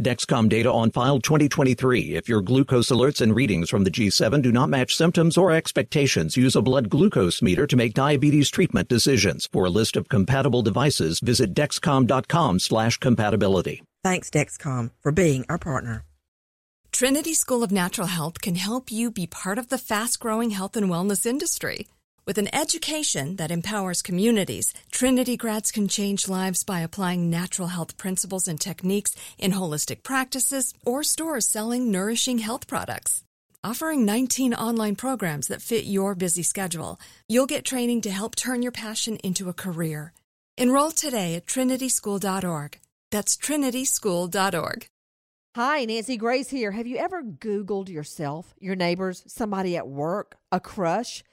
Dexcom data on file 2023. If your glucose alerts and readings from the G7 do not match symptoms or expectations, use a blood glucose meter to make diabetes treatment decisions. For a list of compatible devices, visit dexcom.com slash compatibility. Thanks, Dexcom, for being our partner. Trinity School of Natural Health can help you be part of the fast growing health and wellness industry. With an education that empowers communities, Trinity grads can change lives by applying natural health principles and techniques in holistic practices or stores selling nourishing health products. Offering 19 online programs that fit your busy schedule, you'll get training to help turn your passion into a career. Enroll today at trinityschool.org. That's trinityschool.org. Hi, Nancy Grace here. Have you ever Googled yourself, your neighbors, somebody at work, a crush?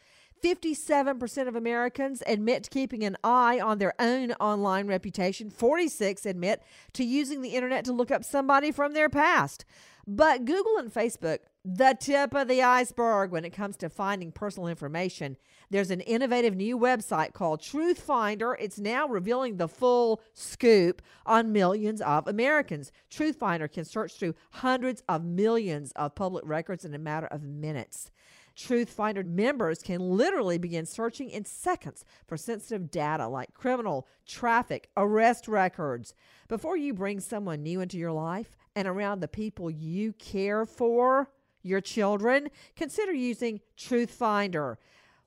57% of Americans admit to keeping an eye on their own online reputation. 46 admit to using the internet to look up somebody from their past. But Google and Facebook, the tip of the iceberg when it comes to finding personal information. There's an innovative new website called Truth Finder. It's now revealing the full scoop on millions of Americans. Truth Finder can search through hundreds of millions of public records in a matter of minutes. Truth Finder members can literally begin searching in seconds for sensitive data like criminal, traffic, arrest records. Before you bring someone new into your life and around the people you care for, your children, consider using Truth Finder.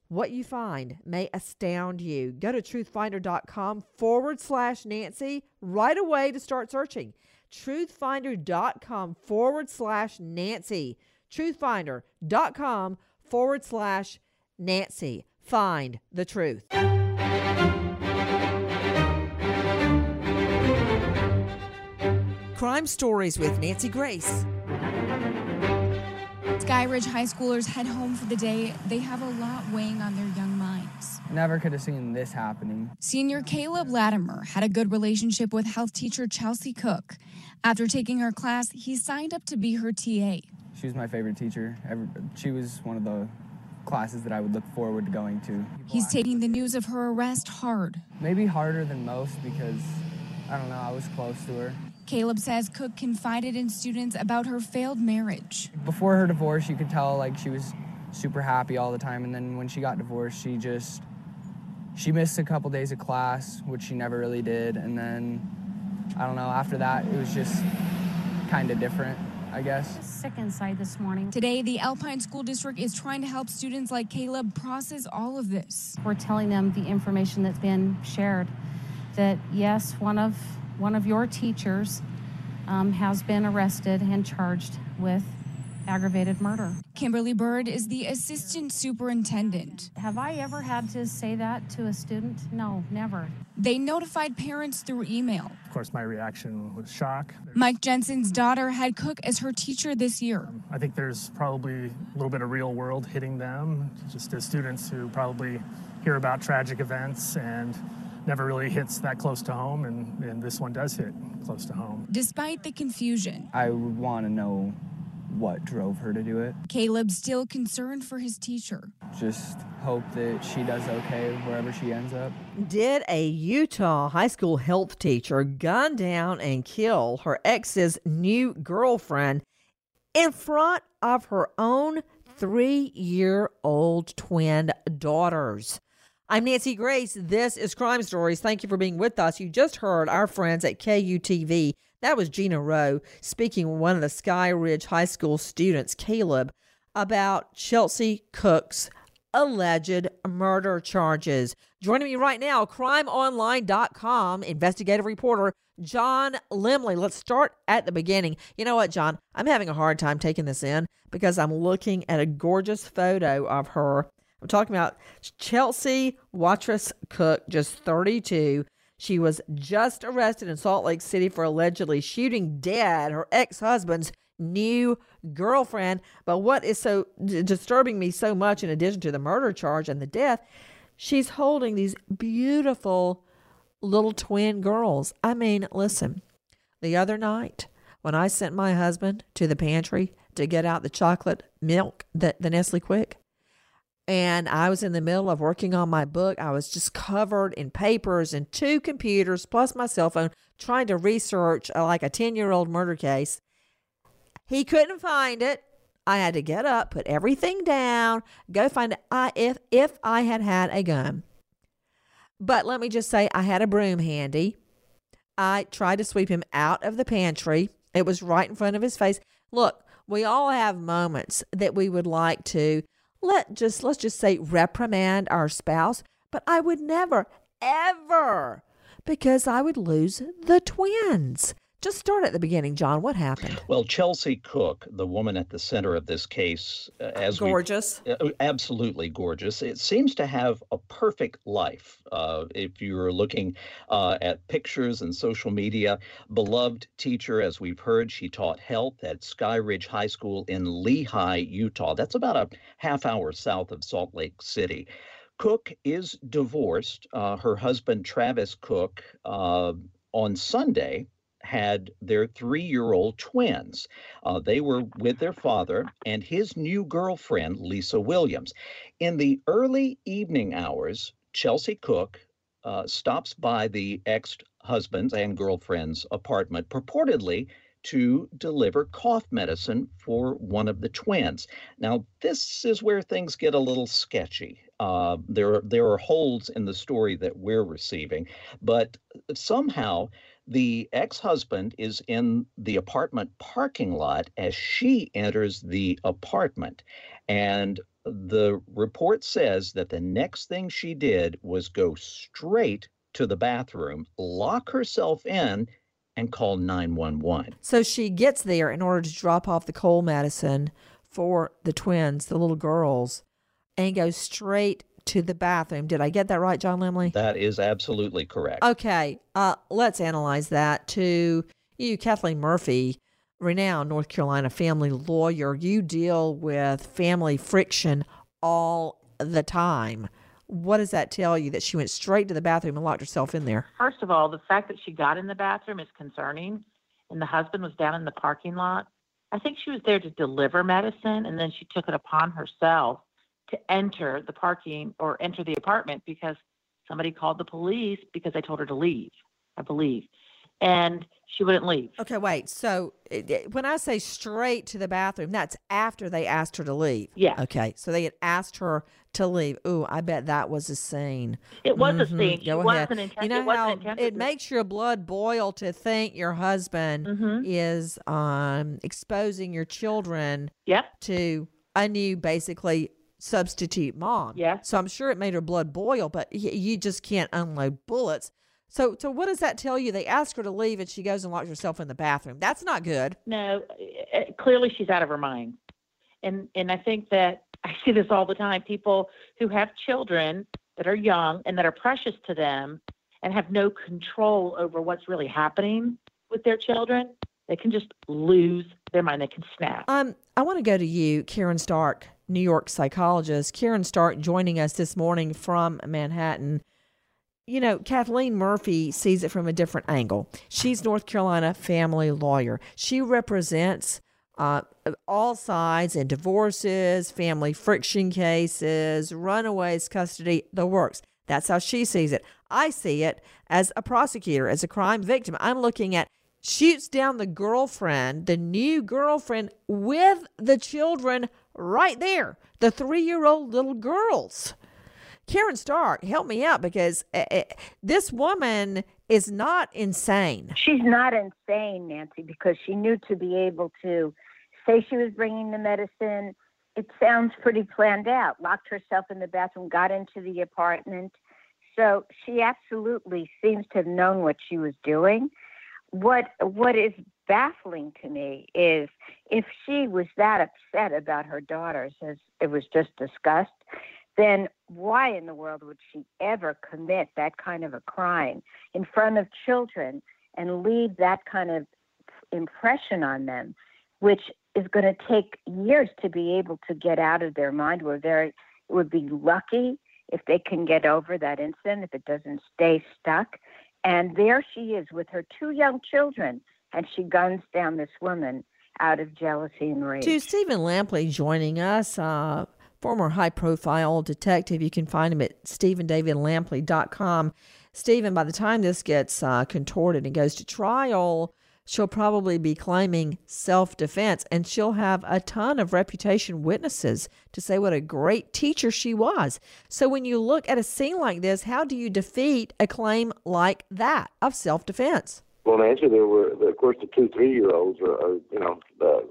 What you find may astound you. Go to truthfinder.com forward slash Nancy right away to start searching. Truthfinder.com forward slash Nancy. Truthfinder.com forward slash Nancy. Find the truth. Crime Stories with Nancy Grace. Sky Ridge High Schoolers head home for the day. They have a lot weighing on their young. Never could have seen this happening. Senior Caleb Latimer had a good relationship with health teacher Chelsea Cook. After taking her class, he signed up to be her TA. She was my favorite teacher. She was one of the classes that I would look forward to going to. He's taking the news of her arrest hard. Maybe harder than most because, I don't know, I was close to her. Caleb says Cook confided in students about her failed marriage. Before her divorce, you could tell like she was super happy all the time, and then when she got divorced, she just she missed a couple days of class, which she never really did, and then I don't know. After that, it was just kind of different. I guess. Sick inside this morning. Today, the Alpine School District is trying to help students like Caleb process all of this. We're telling them the information that's been shared. That yes, one of one of your teachers um, has been arrested and charged with aggravated murder. Kimberly Bird is the assistant superintendent. Have I ever had to say that to a student? No, never. They notified parents through email. Of course, my reaction was shock. Mike Jensen's daughter had Cook as her teacher this year. I think there's probably a little bit of real world hitting them, just as students who probably hear about tragic events and never really hits that close to home, and, and this one does hit close to home. Despite the confusion, I would want to know what drove her to do it. Caleb's still concerned for his teacher. Just hope that she does okay wherever she ends up. Did a Utah high school health teacher gun down and kill her ex's new girlfriend in front of her own three year old twin daughters? I'm Nancy Grace. This is Crime Stories. Thank you for being with us. You just heard our friends at KUTV. That was Gina Rowe speaking with one of the Sky Ridge High School students, Caleb, about Chelsea Cook's alleged murder charges. Joining me right now, crimeonline.com investigative reporter John Lemley. Let's start at the beginning. You know what, John? I'm having a hard time taking this in because I'm looking at a gorgeous photo of her I'm talking about Chelsea Watrous Cook, just 32. She was just arrested in Salt Lake City for allegedly shooting dead her ex husband's new girlfriend. But what is so disturbing me so much, in addition to the murder charge and the death, she's holding these beautiful little twin girls. I mean, listen, the other night when I sent my husband to the pantry to get out the chocolate milk, the, the Nestle Quik, and I was in the middle of working on my book. I was just covered in papers and two computers plus my cell phone trying to research uh, like a 10 year old murder case. He couldn't find it. I had to get up, put everything down, go find it. I, if, if I had had a gun. But let me just say, I had a broom handy. I tried to sweep him out of the pantry. It was right in front of his face. Look, we all have moments that we would like to let just let's just say reprimand our spouse, but I would never ever because I would lose the twins. Just start at the beginning, John. What happened? Well, Chelsea Cook, the woman at the center of this case, uh, as gorgeous, uh, absolutely gorgeous. It seems to have a perfect life. Uh, if you're looking uh, at pictures and social media, beloved teacher, as we've heard, she taught health at Sky Ridge High School in Lehi, Utah. That's about a half hour south of Salt Lake City. Cook is divorced. Uh, her husband, Travis Cook, uh, on Sunday had their three year old twins. Uh, they were with their father and his new girlfriend, Lisa Williams. In the early evening hours, Chelsea Cook uh, stops by the ex husband's and girlfriend's apartment, purportedly to deliver cough medicine for one of the twins. Now, this is where things get a little sketchy. Uh, there, there are holes in the story that we're receiving, but somehow the ex husband is in the apartment parking lot as she enters the apartment. And the report says that the next thing she did was go straight to the bathroom, lock herself in, and call 911. So she gets there in order to drop off the cold medicine for the twins, the little girls, and goes straight to the bathroom. Did I get that right, John Lemley? That is absolutely correct. Okay, uh, let's analyze that. To you, Kathleen Murphy, renowned North Carolina family lawyer, you deal with family friction all the time. What does that tell you that she went straight to the bathroom and locked herself in there? First of all, the fact that she got in the bathroom is concerning, and the husband was down in the parking lot. I think she was there to deliver medicine, and then she took it upon herself to enter the parking or enter the apartment because somebody called the police because they told her to leave, I believe. And she wouldn't leave. Okay, wait. So when I say straight to the bathroom, that's after they asked her to leave. Yeah. Okay. So they had asked her to leave. Ooh, I bet that was a scene. It was mm-hmm. a scene. Go she ahead. Intent- you know it how it makes your blood boil to think your husband Mhm. is um, exposing your children Yep. to a new, basically substitute mom. Yeah. So I'm sure it made her blood boil, but you just can't unload bullets. So, so what does that tell you? They ask her to leave, and she goes and locks herself in the bathroom. That's not good. No, uh, clearly she's out of her mind. And and I think that I see this all the time. People who have children that are young and that are precious to them and have no control over what's really happening with their children, they can just lose their mind. They can snap. Um, I want to go to you, Karen Stark, New York psychologist. Karen Stark joining us this morning from Manhattan. You know, Kathleen Murphy sees it from a different angle. She's North Carolina family lawyer. She represents uh, all sides in divorces, family friction cases, runaways, custody, the works. That's how she sees it. I see it as a prosecutor, as a crime victim. I'm looking at shoots down the girlfriend, the new girlfriend with the children right there, the three year old little girls. Karen Stark, help me out because uh, this woman is not insane. She's not insane, Nancy, because she knew to be able to say she was bringing the medicine. It sounds pretty planned out. Locked herself in the bathroom, got into the apartment. So she absolutely seems to have known what she was doing. What what is baffling to me is if she was that upset about her daughters, as it was just discussed, then why in the world would she ever commit that kind of a crime in front of children and leave that kind of impression on them, which is going to take years to be able to get out of their mind. We're very would be lucky if they can get over that incident, if it doesn't stay stuck. And there she is with her two young children, and she guns down this woman out of jealousy and rage. To Stephen Lampley joining us, uh, former high profile detective. You can find him at stephendavidlampley.com. Stephen, by the time this gets uh, contorted and goes to trial, she'll probably be claiming self defense and she'll have a ton of reputation witnesses to say what a great teacher she was. So, when you look at a scene like this, how do you defeat a claim like that of self defense? Well, Nancy, there were, of course, the two three year olds are, uh, you know, the,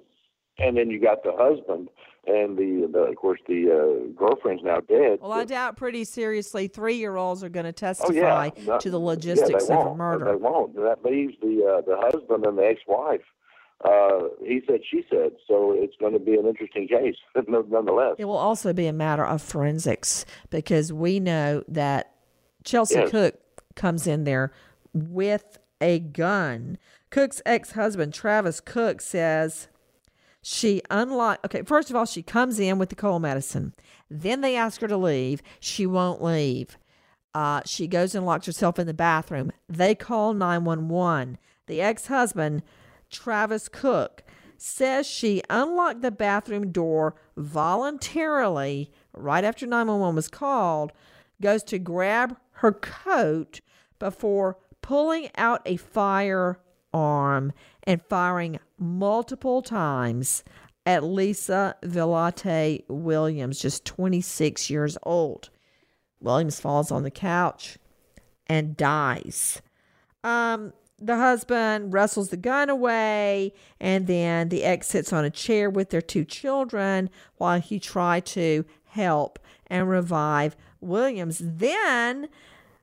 and then you got the husband and the, the of course the uh, girlfriend's now dead. Well, I doubt pretty seriously three year olds are going to testify oh, yeah. to the logistics yeah, of a murder. They won't. That leaves the uh, the husband and the ex wife. Uh, he said, she said. So it's going to be an interesting case, nonetheless. It will also be a matter of forensics because we know that Chelsea yes. Cook comes in there with a gun. Cook's ex husband, Travis Cook, says she unlocked, okay, first of all, she comes in with the cold medicine. Then they ask her to leave. She won't leave. Uh, she goes and locks herself in the bathroom. They call 911. The ex husband, Travis Cook, says she unlocked the bathroom door voluntarily right after 911 was called, goes to grab her coat before pulling out a firearm and firing multiple times at Lisa Villate Williams, just 26 years old. Williams falls on the couch and dies. Um, the husband wrestles the gun away, and then the ex sits on a chair with their two children while he tried to help and revive Williams. Then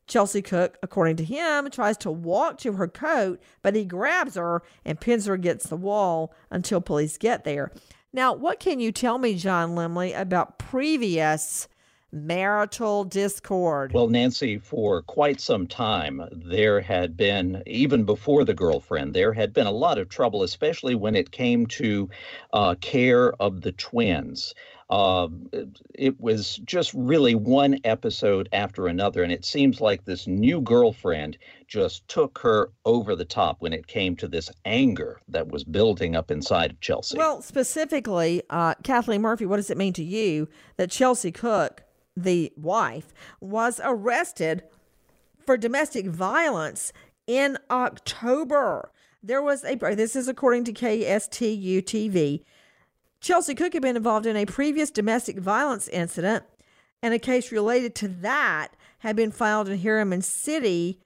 Chelsea Cook, according to him, tries to walk to her coat, but he grabs her and pins her against the wall until police get there. Now, what can you tell me, John Lemley, about previous marital discord? Well, Nancy, for quite some time, there had been, even before the girlfriend, there had been a lot of trouble, especially when it came to uh, care of the twins. Uh, it was just really one episode after another, and it seems like this new girlfriend just took her over the top when it came to this anger that was building up inside of Chelsea. Well, specifically, uh, Kathleen Murphy, what does it mean to you that Chelsea Cook, the wife, was arrested for domestic violence in October? There was a, this is according to KSTU TV. Chelsea Cook had been involved in a previous domestic violence incident, and a case related to that had been filed in Herriman City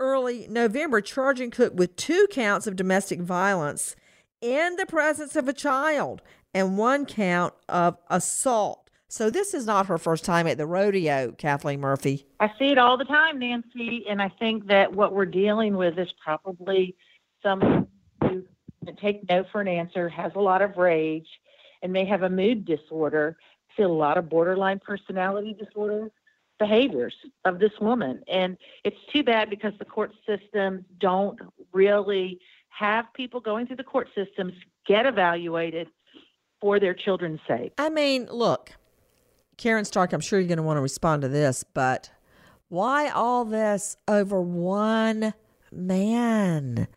early November, charging Cook with two counts of domestic violence in the presence of a child and one count of assault. So this is not her first time at the rodeo, Kathleen Murphy. I see it all the time, Nancy, and I think that what we're dealing with is probably someone who take no for an answer, has a lot of rage, and may have a mood disorder. See a lot of borderline personality disorder behaviors of this woman. And it's too bad because the court systems don't really have people going through the court systems get evaluated for their children's sake. I mean, look, Karen Stark, I'm sure you're going to want to respond to this, but why all this over one man?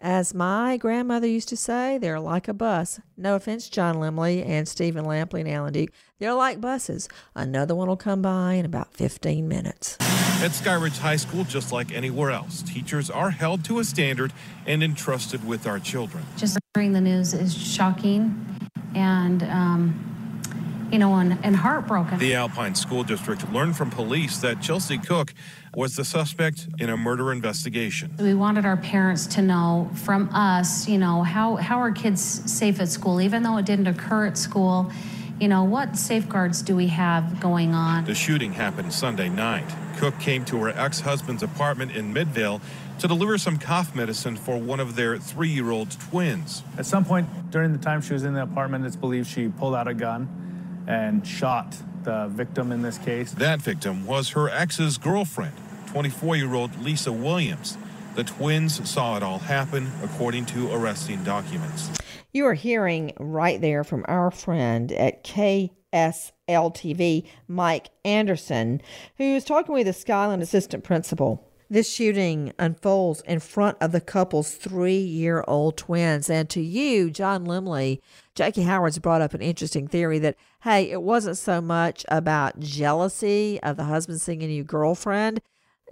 As my grandmother used to say, they're like a bus. No offense, John Lemley and Stephen Lampley and Alan Duke. They're like buses. Another one will come by in about 15 minutes. At Skyridge High School, just like anywhere else, teachers are held to a standard and entrusted with our children. Just hearing the news is shocking and, um, you know, and, and heartbroken. The Alpine School District learned from police that Chelsea Cook was the suspect in a murder investigation. We wanted our parents to know from us, you know, how, how are kids safe at school, even though it didn't occur at school. You know, what safeguards do we have going on? The shooting happened Sunday night. Cook came to her ex husband's apartment in Midvale to deliver some cough medicine for one of their three year old twins. At some point during the time she was in the apartment, it's believed she pulled out a gun and shot the victim in this case. That victim was her ex's girlfriend, 24 year old Lisa Williams. The twins saw it all happen, according to arresting documents. You are hearing right there from our friend at KSLTV, Mike Anderson, who is talking with the Skyland assistant principal. This shooting unfolds in front of the couple's three year old twins. And to you, John Lemley, Jackie Howard's brought up an interesting theory that, hey, it wasn't so much about jealousy of the husband seeing a new girlfriend,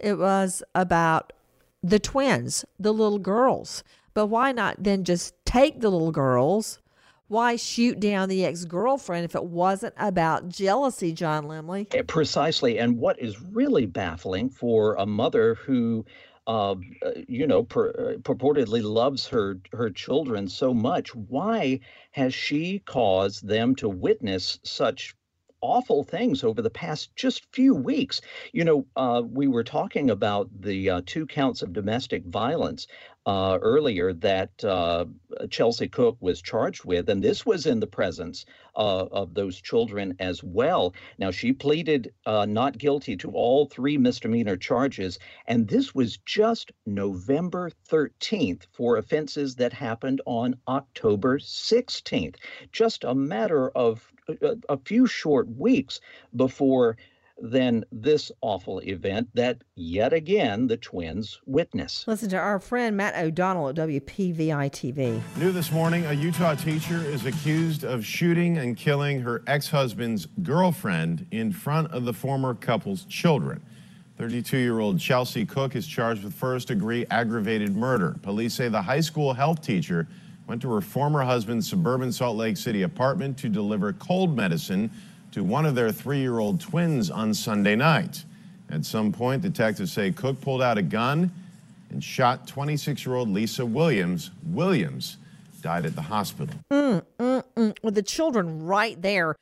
it was about the twins, the little girls. But why not then just take the little girls? Why shoot down the ex girlfriend if it wasn't about jealousy, John Lemley? Precisely. And what is really baffling for a mother who uh, you know, pur- purportedly loves her her children so much. Why has she caused them to witness such awful things over the past just few weeks. You know, uh, we were talking about the uh, two counts of domestic violence uh, earlier that uh, Chelsea Cook was charged with, and this was in the presence uh, of those children as well. Now, she pleaded uh, not guilty to all three misdemeanor charges, and this was just November 13th for offenses that happened on October 16th. Just a matter of a, a few short weeks before then this awful event that yet again the twins witness. Listen to our friend Matt O'Donnell at WPVI TV. New this morning, a Utah teacher is accused of shooting and killing her ex husband's girlfriend in front of the former couple's children. 32 year old Chelsea Cook is charged with first degree aggravated murder. Police say the high school health teacher went to her former husband's suburban Salt Lake City apartment to deliver cold medicine to one of their three year old twins on Sunday night. At some point, detectives say Cook pulled out a gun and shot 26 year old Lisa Williams. Williams died at the hospital. Mm, mm, mm. With the children right there.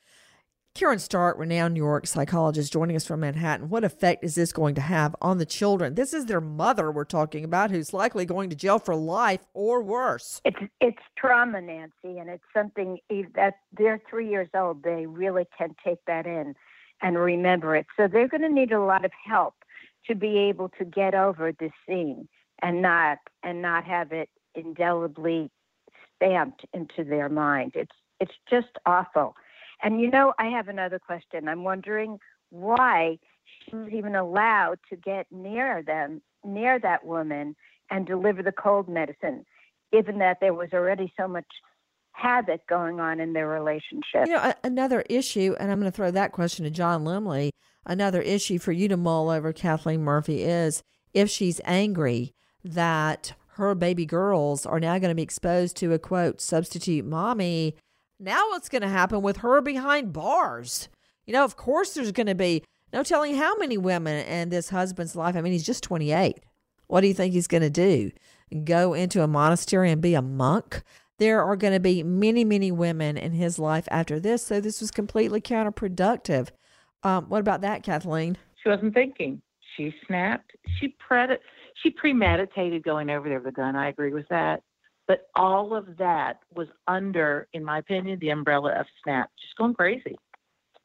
Karen Stark, renowned New York psychologist, joining us from Manhattan. What effect is this going to have on the children? This is their mother we're talking about, who's likely going to jail for life or worse. It's it's trauma, Nancy, and it's something that they're three years old. They really can take that in and remember it. So they're going to need a lot of help to be able to get over this scene and not and not have it indelibly stamped into their mind. It's it's just awful. And you know, I have another question. I'm wondering why she was even allowed to get near them, near that woman, and deliver the cold medicine, given that there was already so much havoc going on in their relationship. You know, another issue, and I'm going to throw that question to John Lemley. Another issue for you to mull over, Kathleen Murphy, is if she's angry that her baby girls are now going to be exposed to a quote substitute mommy now, what's going to happen with her behind bars? You know, of course, there's going to be no telling how many women in this husband's life. I mean, he's just 28. What do you think he's going to do? Go into a monastery and be a monk? There are going to be many, many women in his life after this. So this was completely counterproductive. Um, what about that, Kathleen? She wasn't thinking. She snapped. She pred- She premeditated going over there with a gun. I agree with that. But all of that was under, in my opinion, the umbrella of SNAP, just going crazy.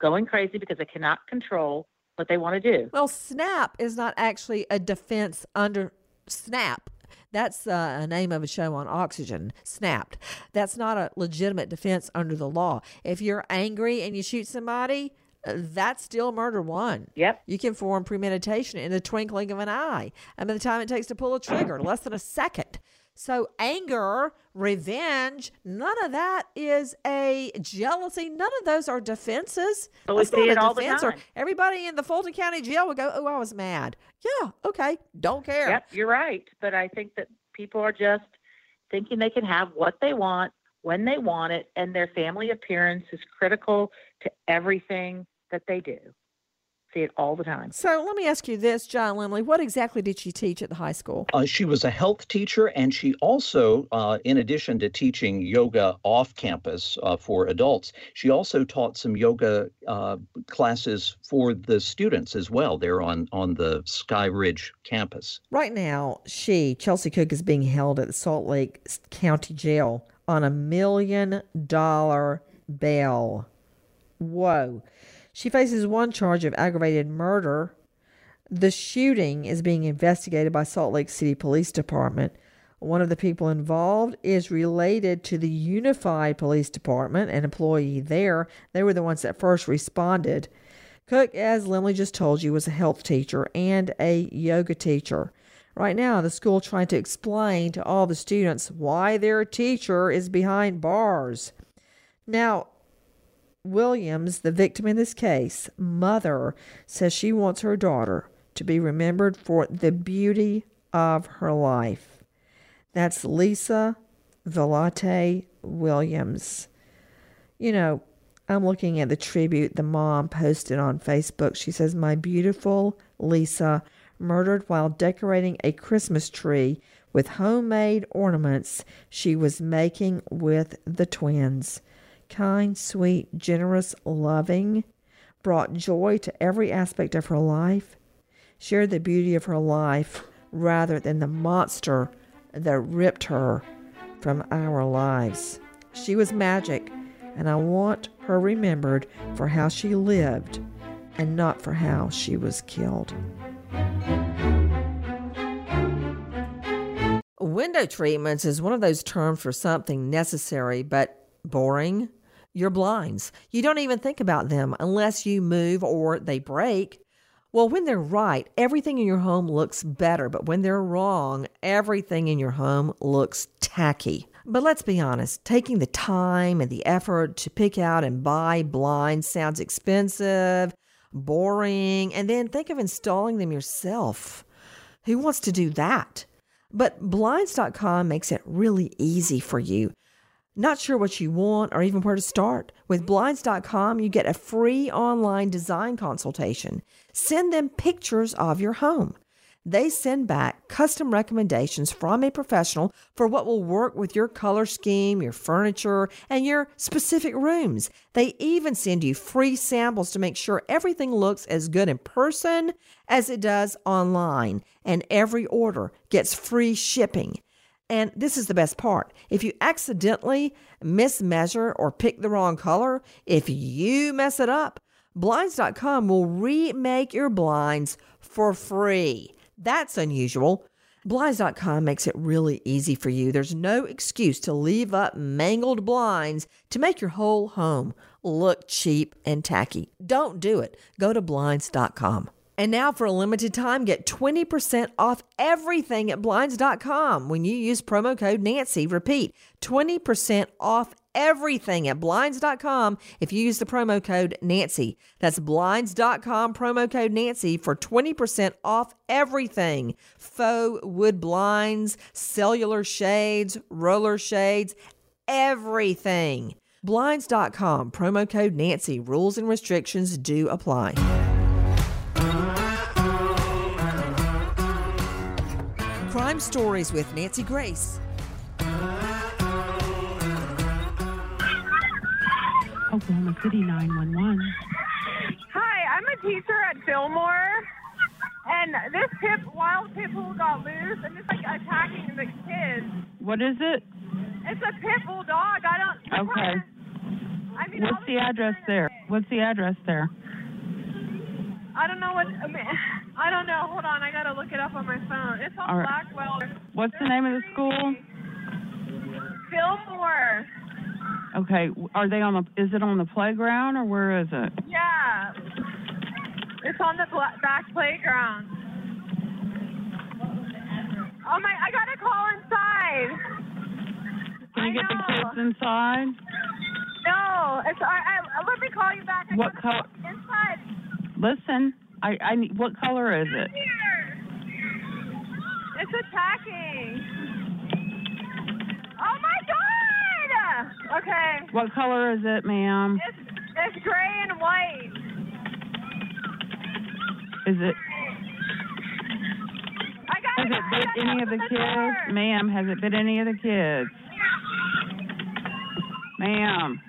Going crazy because they cannot control what they want to do. Well, SNAP is not actually a defense under SNAP. That's uh, a name of a show on Oxygen, Snapped. That's not a legitimate defense under the law. If you're angry and you shoot somebody, uh, that's still murder one. Yep. You can form premeditation in the twinkling of an eye. And by the time it takes to pull a trigger, less than a second. So, anger, revenge, none of that is a jealousy. None of those are defenses. But we see it all the time. Everybody in the Fulton County Jail would go, Oh, I was mad. Yeah, okay, don't care. Yep, you're right. But I think that people are just thinking they can have what they want when they want it, and their family appearance is critical to everything that they do. See it all the time. So, let me ask you this, John Lemley. What exactly did she teach at the high school? Uh, she was a health teacher, and she also, uh, in addition to teaching yoga off campus uh, for adults, she also taught some yoga uh, classes for the students as well. There on on the Sky Ridge campus. Right now, she, Chelsea Cook, is being held at the Salt Lake County Jail on a million dollar bail. Whoa. She faces one charge of aggravated murder. The shooting is being investigated by Salt Lake City Police Department. One of the people involved is related to the Unified Police Department, an employee there. They were the ones that first responded. Cook, as Lemley just told you, was a health teacher and a yoga teacher. Right now, the school trying to explain to all the students why their teacher is behind bars. Now, Williams, the victim in this case, mother, says she wants her daughter to be remembered for the beauty of her life. That's Lisa Velate Williams. You know, I'm looking at the tribute the mom posted on Facebook. She says, My beautiful Lisa, murdered while decorating a Christmas tree with homemade ornaments she was making with the twins. Kind, sweet, generous, loving, brought joy to every aspect of her life, shared the beauty of her life rather than the monster that ripped her from our lives. She was magic, and I want her remembered for how she lived and not for how she was killed. Window treatments is one of those terms for something necessary but boring. Your blinds. You don't even think about them unless you move or they break. Well, when they're right, everything in your home looks better, but when they're wrong, everything in your home looks tacky. But let's be honest, taking the time and the effort to pick out and buy blinds sounds expensive, boring, and then think of installing them yourself. Who wants to do that? But Blinds.com makes it really easy for you. Not sure what you want or even where to start? With Blinds.com, you get a free online design consultation. Send them pictures of your home. They send back custom recommendations from a professional for what will work with your color scheme, your furniture, and your specific rooms. They even send you free samples to make sure everything looks as good in person as it does online. And every order gets free shipping. And this is the best part. If you accidentally mismeasure or pick the wrong color, if you mess it up, Blinds.com will remake your blinds for free. That's unusual. Blinds.com makes it really easy for you. There's no excuse to leave up mangled blinds to make your whole home look cheap and tacky. Don't do it. Go to Blinds.com. And now, for a limited time, get 20% off everything at Blinds.com when you use promo code Nancy. Repeat 20% off everything at Blinds.com if you use the promo code Nancy. That's Blinds.com promo code Nancy for 20% off everything faux wood blinds, cellular shades, roller shades, everything. Blinds.com promo code Nancy. Rules and restrictions do apply. Crime Stories with Nancy Grace. Oklahoma City 911. Hi, I'm a teacher at Fillmore, and this pit, wild pit bull got loose and it's like attacking the kids. What is it? It's a pit bull dog. I don't. Okay. I mean, What's the address there? What's the address there? I don't know what. I, mean, I don't know. Hold on. I gotta look it up on my phone. It's on right. Blackwell. What's the name of the school? Fillmore. Okay. Are they on the? Is it on the playground or where is it? Yeah. It's on the back playground. Oh my! I gotta call inside. Can you get the kids inside? No, it's. I, I, let me call you back. I What color? Listen, I I need. What color is it? It's attacking. Oh my god! Okay. What color is it, ma'am? It's it's gray and white. Is it? I got Has it bit any of the kids, ma'am? Has it bit any of the kids, ma'am?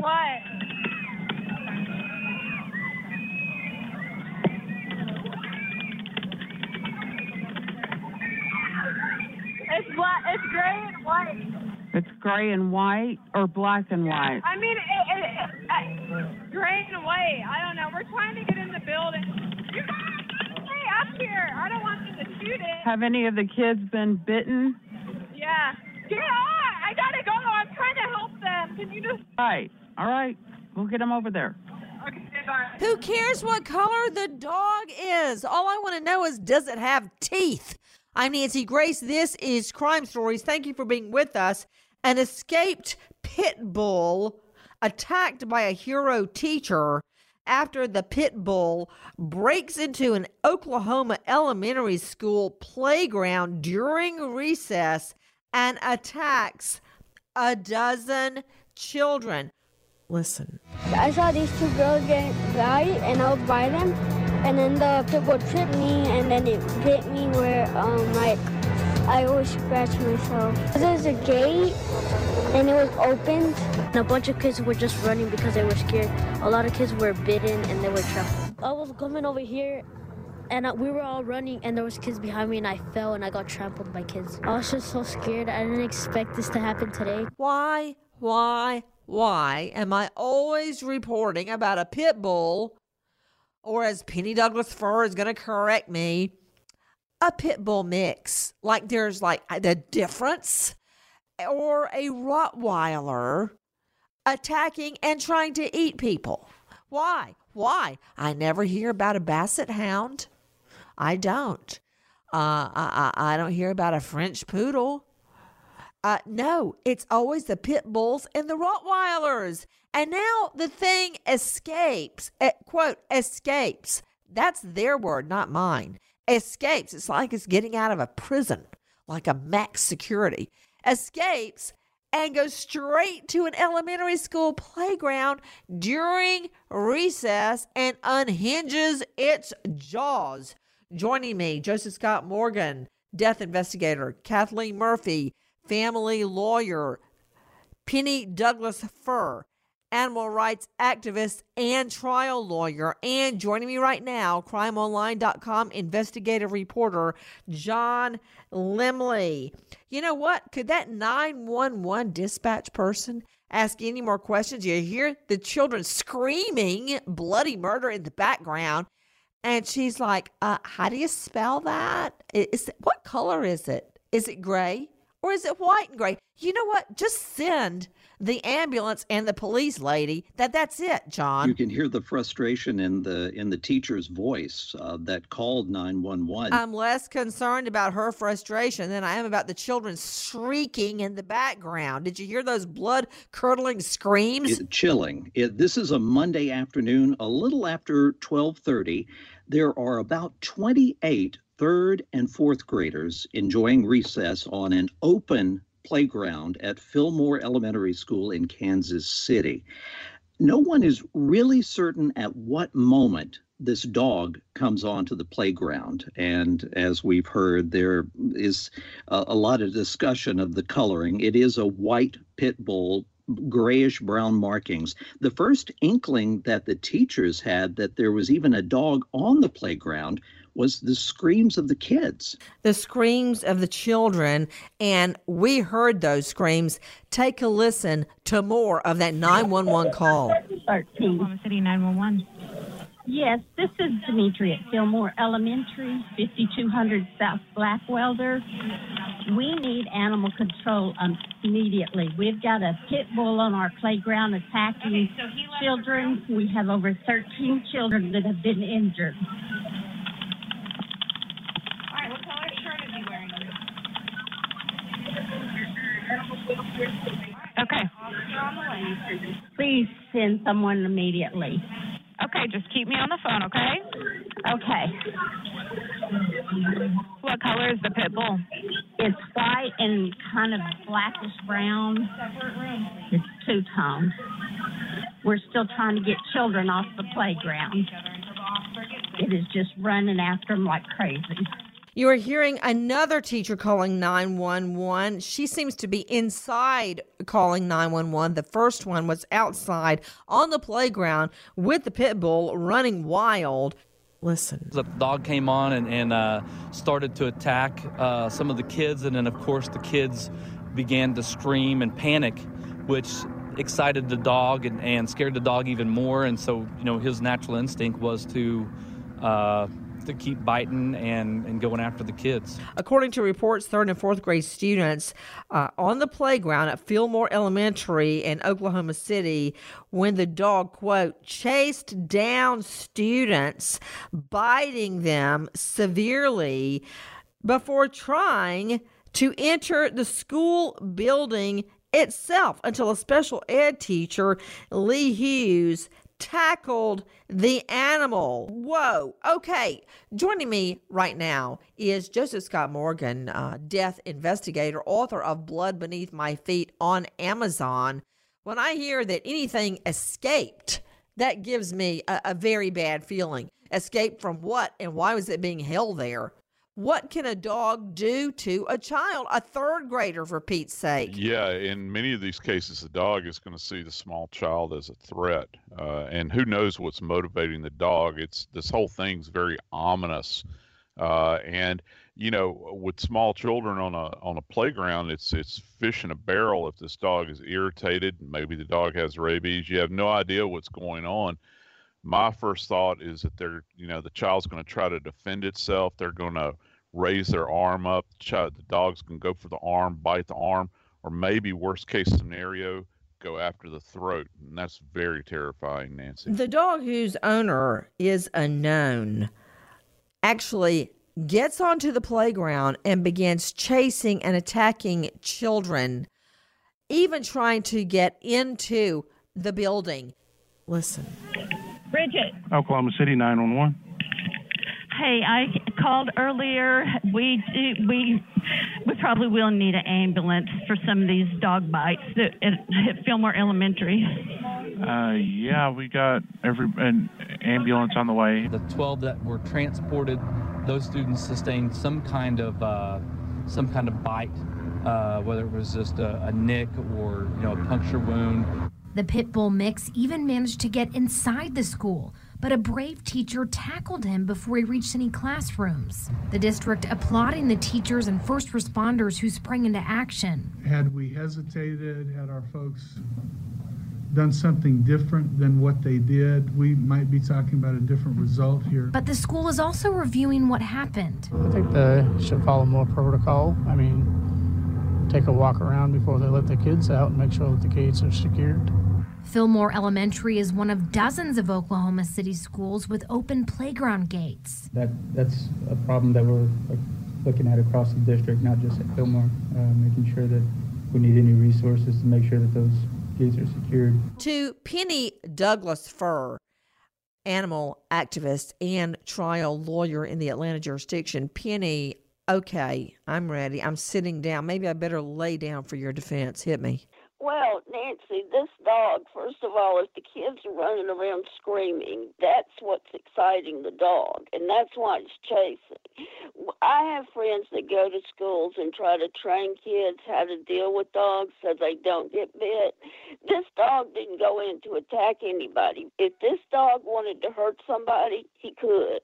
What? Gray and white or black and white? I mean, it, it, it, uh, gray and white. I don't know. We're trying to get in the building. You guys, stay up here. I don't want you to shoot it. Have any of the kids been bitten? Yeah. Get on! I gotta go. I'm trying to help them. Can you just? Right. All right. We'll get them over there. Okay, bye. Who cares what color the dog is? All I want to know is does it have teeth? I'm Nancy Grace. This is Crime Stories. Thank you for being with us. An escaped pit bull attacked by a hero teacher after the pit bull breaks into an Oklahoma elementary school playground during recess and attacks a dozen children. Listen. I saw these two girls getting by, and I was by them, and then the pit bull tripped me, and then it bit me where, um, like, I always scratch myself. There's a gate, and it was opened, and a bunch of kids were just running because they were scared. A lot of kids were bitten, and they were trapped. I was coming over here, and uh, we were all running, and there was kids behind me, and I fell, and I got trampled by kids. I was just so scared. I didn't expect this to happen today. Why, why, why am I always reporting about a pit bull, or as Penny Douglass Furr is going to correct me, a pit bull mix? Like there's like the difference, or a Rottweiler attacking and trying to eat people. Why? Why? I never hear about a basset hound. I don't. Uh, I, I I don't hear about a French poodle. Uh, no, it's always the pit bulls and the Rottweilers. And now the thing escapes. eh, quote, escapes. That's their word, not mine. Escapes. It's like it's getting out of a prison, like a max security. Escapes and goes straight to an elementary school playground during recess and unhinges its jaws. Joining me, Joseph Scott Morgan, death investigator, Kathleen Murphy, family lawyer, Penny Douglass Furr, animal rights activist and trial lawyer. And joining me right now, crimeonline.com investigative reporter, John Lemley. You know what? Could that 911 dispatch person ask any more questions? You hear the children screaming bloody murder in the background. And she's like, uh, how do you spell that? Is it, what color is it? Is it gray or is it white and gray? You know what? Just send the ambulance and the police lady. That that's it, John. You can hear the frustration in the in the teacher's voice uh, that called 911. I'm less concerned about her frustration than I am about the children shrieking in the background. Did you hear those blood curdling screams? It- chilling. It, this is a Monday afternoon, a little after 12:30. There are about 28 third and fourth graders enjoying recess on an open playground at Fillmore Elementary School in Kansas City. No one is really certain at what moment this dog comes onto the playground. And as we've heard, there is a, a lot of discussion of the coloring. It is a white pit bull grayish brown markings. The first inkling that the teachers had that there was even a dog on the playground was the screams of the kids. The screams of the children, and we heard those screams. Take a listen to more of that 911 call. Oklahoma City 911. Yes, this is Dimitri at Fillmore Elementary, 5200 South Blackwelder. We need animal control um, immediately. We've got a pit bull on our playground attacking children. We have over 13 children that have been injured. Okay. Please send someone immediately. Okay, just keep me on the phone, okay? Okay. What color is the pit bull? It's white and kind of blackish brown. It's two tone. We're still trying to get children off the playground. It is just running after them like crazy. You are hearing another teacher calling 911. She seems to be inside calling 911. The first one was outside on the playground with the pit bull running wild. Listen. The dog came on and, and uh, started to attack uh, some of the kids, and then, of course, the kids began to scream and panic, which excited the dog and, and scared the dog even more. And so, you know, his natural instinct was to. Uh, to keep biting and, and going after the kids. According to reports, third and fourth grade students uh, on the playground at Fillmore Elementary in Oklahoma City when the dog, quote, chased down students, biting them severely before trying to enter the school building itself until a special ed teacher, Lee Hughes, tackled the animal. Whoa. Okay. Joining me right now is Joseph Scott Morgan, uh, death investigator, author of Blood Beneath My Feet on Amazon. When I hear that anything escaped, that gives me a, a very bad feeling. Escaped from what and why was it being held there? What can a dog do to a child, a third grader, for Pete's sake? Yeah, in many of these cases, the dog is going to see the small child as a threat, uh, and who knows what's motivating the dog? It's this whole thing's very ominous, uh, and you know, with small children on a on a playground, it's it's fish in a barrel. If this dog is irritated, maybe the dog has rabies. You have no idea what's going on my first thought is that they're you know the child's going to try to defend itself they're going to raise their arm up the, child, the dog's going to go for the arm bite the arm or maybe worst case scenario go after the throat and that's very terrifying nancy The dog whose owner is unknown actually gets onto the playground and begins chasing and attacking children, even trying to get into the building. Listen. Bridget. Oklahoma City 911. Hey, I called earlier. We do, we we probably will need an ambulance for some of these dog bites that at, at Fillmore Elementary. Uh, yeah, we got every an ambulance on the way. The 12 that were transported, those students sustained some kind of uh, some kind of bite, uh, whether it was just a, a nick or you know a puncture wound. The pit bull mix even managed to get inside the school, but a brave teacher tackled him before he reached any classrooms. The district applauding the teachers and first responders who sprang into action. Had we hesitated, had our folks done something different than what they did, we might be talking about a different result here. But the school is also reviewing what happened. I think they should follow more protocol. I mean, take a walk around before they let the kids out and make sure that the gates are secured. Fillmore Elementary is one of dozens of Oklahoma City schools with open playground gates. That that's a problem that we're uh, looking at across the district, not just at Fillmore, uh, making sure that we need any resources to make sure that those gates are secured. To Penny Douglass Furr, animal activist and trial lawyer in the Atlanta jurisdiction. Penny, okay, I'm ready. I'm sitting down. Maybe I better lay down for your defense. Hit me. Well, Nancy, this dog, first of all, if the kids are running around screaming, that's what's exciting the dog, and that's why it's chasing. I have friends that go to schools and try to train kids how to deal with dogs so they don't get bit. This dog didn't go in to attack anybody. If this dog wanted to hurt somebody, he could.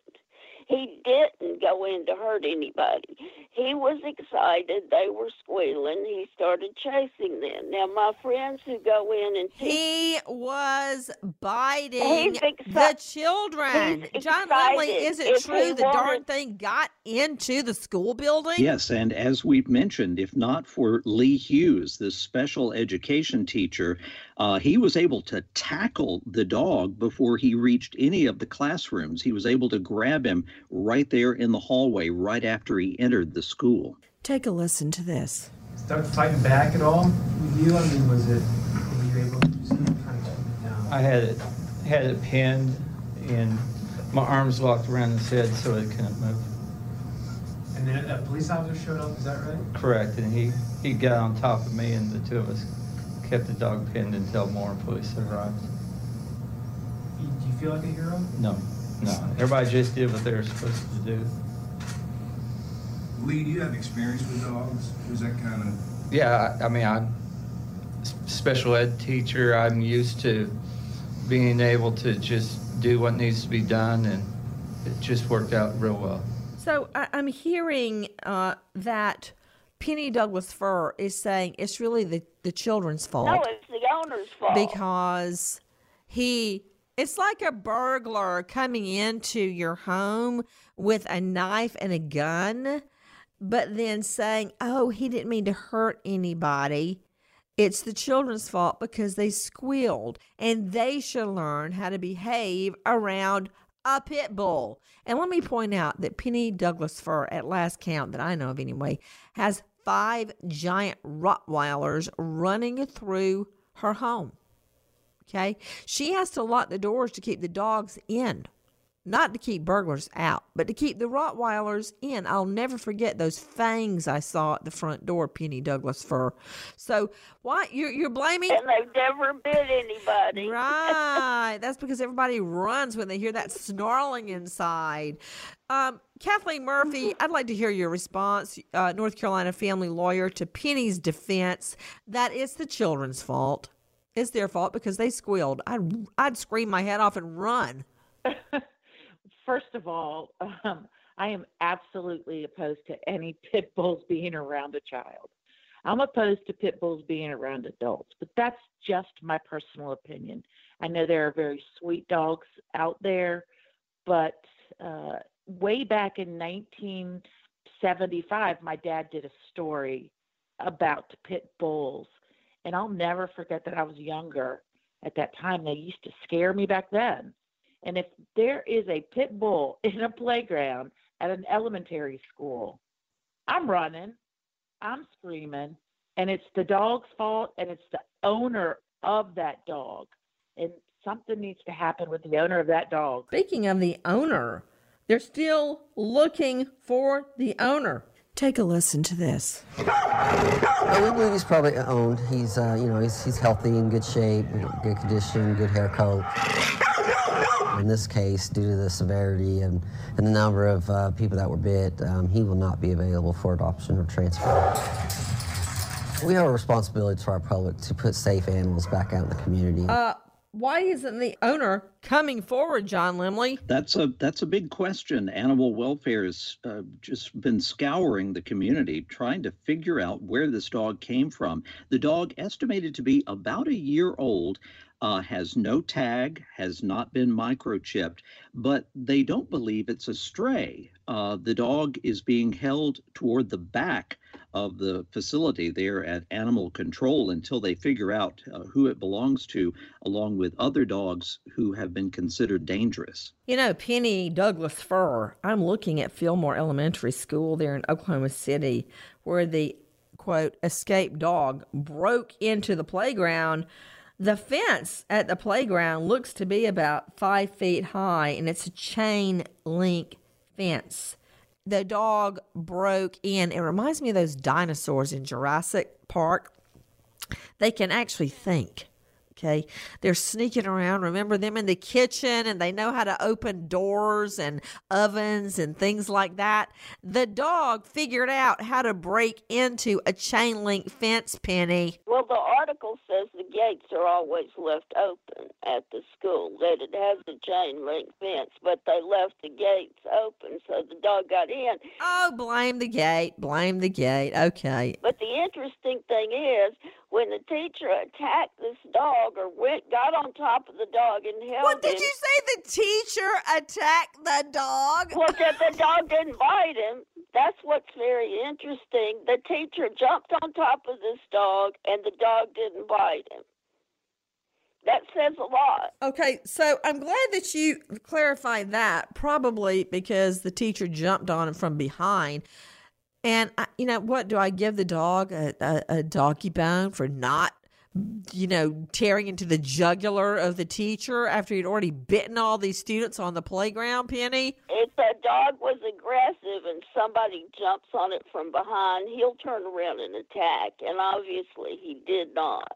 He didn't go in to hurt anybody. He was excited. They were squealing. He started chasing them. Now, my friends who go in and teach, He was biting exci- the children. John Lemley, is it If true he the darn thing got into the school building? Yes, and as we've mentioned, if not for Lee Hughes, this special education teacher, uh, he was able to tackle the dog before he reached any of the classrooms. He was able to grab him right there in the hallway right after he entered the school. Take a listen to this. Start fighting back at all with you? I mean, was it, were you able to kind of keep it down? I had it had it pinned and my arms locked around his head so it couldn't move. And then a police officer showed up, is that right? Correct, and he he got on top of me and the two of us kept the dog pinned until more police arrived. Do you feel like a hero? No, no, everybody just did what they were supposed to do. Lee, do you have experience with dogs? Was that kind of Yeah, I, I mean, I'm s- special ed teacher. I'm used to being able to just do what needs to be done, and it just worked out real well. So I, I'm hearing uh, that Penny Douglass Furr is saying it's really the, the children's fault. no, it's the owner's fault. because he it's like a burglar coming into your home with a knife and a gun but then saying oh he didn't mean to hurt anybody it's the children's fault because they squealed and they should learn how to behave around a pit bull. And let me point out that Penny Douglass Furr, at last count that I know of anyway, has five giant Rottweilers running through her home. Okay. She has to lock the doors to keep the dogs in, not to keep burglars out, but to keep the Rottweilers in. I'll never forget those fangs I saw at the front door, Penny Douglass Furr. So, why you're, you're blaming? And they've never bit anybody. Right. That's because everybody runs when they hear that snarling inside. Um, Kathleen Murphy, I'd like to hear your response, uh, North Carolina family lawyer, to Penny's defense that it's the children's fault. It's their fault because they squealed. I'd, I'd scream my head off and run. First of all, um, I am absolutely opposed to any pit bulls being around a child. I'm opposed to pit bulls being around adults, but that's just my personal opinion. I know there are very sweet dogs out there, but uh, way back in 1975, my dad did a story about pit bulls, and I'll never forget that I was younger at that time. They used to scare me back then. And if there is a pit bull in a playground at an elementary school, I'm running, I'm screaming, and it's the dog's fault and it's the owner of that dog. And something needs to happen with the owner of that dog. Speaking of the owner, they're still looking for the owner. Take a listen to this. Yeah, we believe he's probably owned. He's, uh, you know, he's, he's healthy, in good shape, you know, good condition, good hair coat. In this case, due to the severity and, and the number of uh, people that were bit, um, he will not be available for adoption or transfer. We have a responsibility to our public to put safe animals back out in the community. Uh, why isn't the owner coming forward, John Lemley? That's a that's a big question. Animal welfare has uh, just been scouring the community trying to figure out where this dog came from. The dog, estimated to be about a year old, uh, has no tag, has not been microchipped, but they don't believe it's a stray. Uh, the dog is being held toward the back of the facility there at Animal Control until they figure out uh, who it belongs to, along with other dogs who have been considered dangerous. You know, Penny Douglass Furr, I'm looking at Fillmore Elementary School there in Oklahoma City, where the quote, escaped dog broke into the playground. The fence at the playground looks to be about five feet high, and it's a chain link fence. The dog broke in. It reminds me of those dinosaurs in Jurassic Park. They can actually think. Okay. They're sneaking around. Remember them in the kitchen and they know how to open doors and ovens and things like that. The dog figured out how to break into a chain link fence, Penny. Well, the article says gates are always left open at the school, that it has a chain link fence, but they left the gates open so the dog got in. Oh, blame the gate. Blame the gate. Okay. But the interesting thing is, when the teacher attacked this dog or went, got on top of the dog and held What did him, you say? The teacher attacked the dog? Well, that the dog didn't bite him. That's what's very interesting. The teacher jumped on top of this dog, and the dog didn't bite him. That says a lot. Okay, so I'm glad that you clarified that. Probably because the teacher jumped on him from behind. And I, you know what? Do I give the dog a, a, a bone for not, you know, tearing into the jugular of the teacher after he'd already bitten all these students on the playground, Penny? If the dog was aggressive and somebody jumps on it from behind, he'll turn around and attack, and obviously he did not.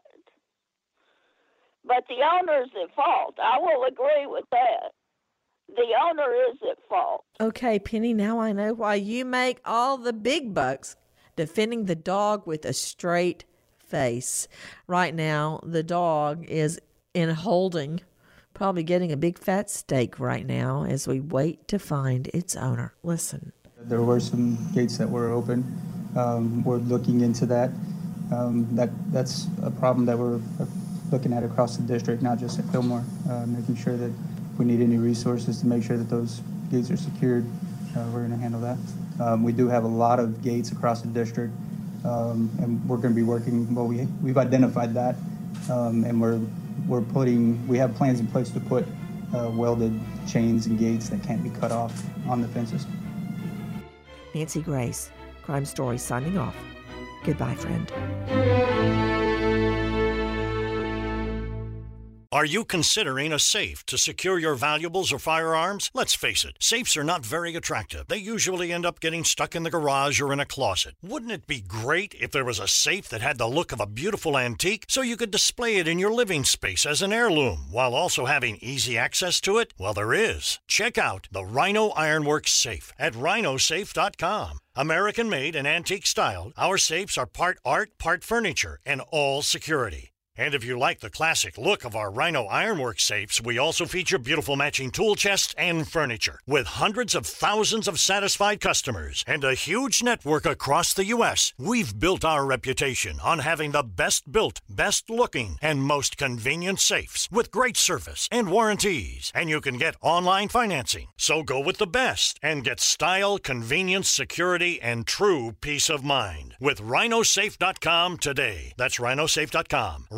But the owner's at fault. I will agree with that. The owner is at fault. Okay, Penny, now I know why you make all the big bucks defending the dog with a straight face. Right now, the dog is in holding, probably getting a big fat steak right now as we wait to find its owner. Listen. There were some gates that were open. Um, we're looking into that. Um, that that's a problem that we're uh, looking at across the district, not just at Fillmore. Uh, making sure that if we need any resources to make sure that those gates are secured, uh, we're going to handle that. Um, we do have a lot of gates across the district, um, and we're going to be working. Well, we we've identified that, um, and we're we're putting we have plans in place to put uh, welded chains and gates that can't be cut off on the fences. Nancy Grace, Crime Story signing off. Goodbye, friend. Are you considering a safe to secure your valuables or firearms? Let's face it, safes are not very attractive. They usually end up getting stuck in the garage or in a closet. Wouldn't it be great if there was a safe that had the look of a beautiful antique so you could display it in your living space as an heirloom while also having easy access to it? Well, there is. Check out the Rhino Ironworks safe at rhinosafe.com. American made and antique style, our safes are part art, part furniture, and all security. And if you like the classic look of our Rhino Ironwork safes, we also feature beautiful matching tool chests and furniture. With hundreds of thousands of satisfied customers and a huge network across the U.S., we've built our reputation on having the best built, best looking, and most convenient safes with great service and warranties. And you can get online financing. So go with the best and get style, convenience, security, and true peace of mind with rhinosafe.com today. That's rhinosafe.com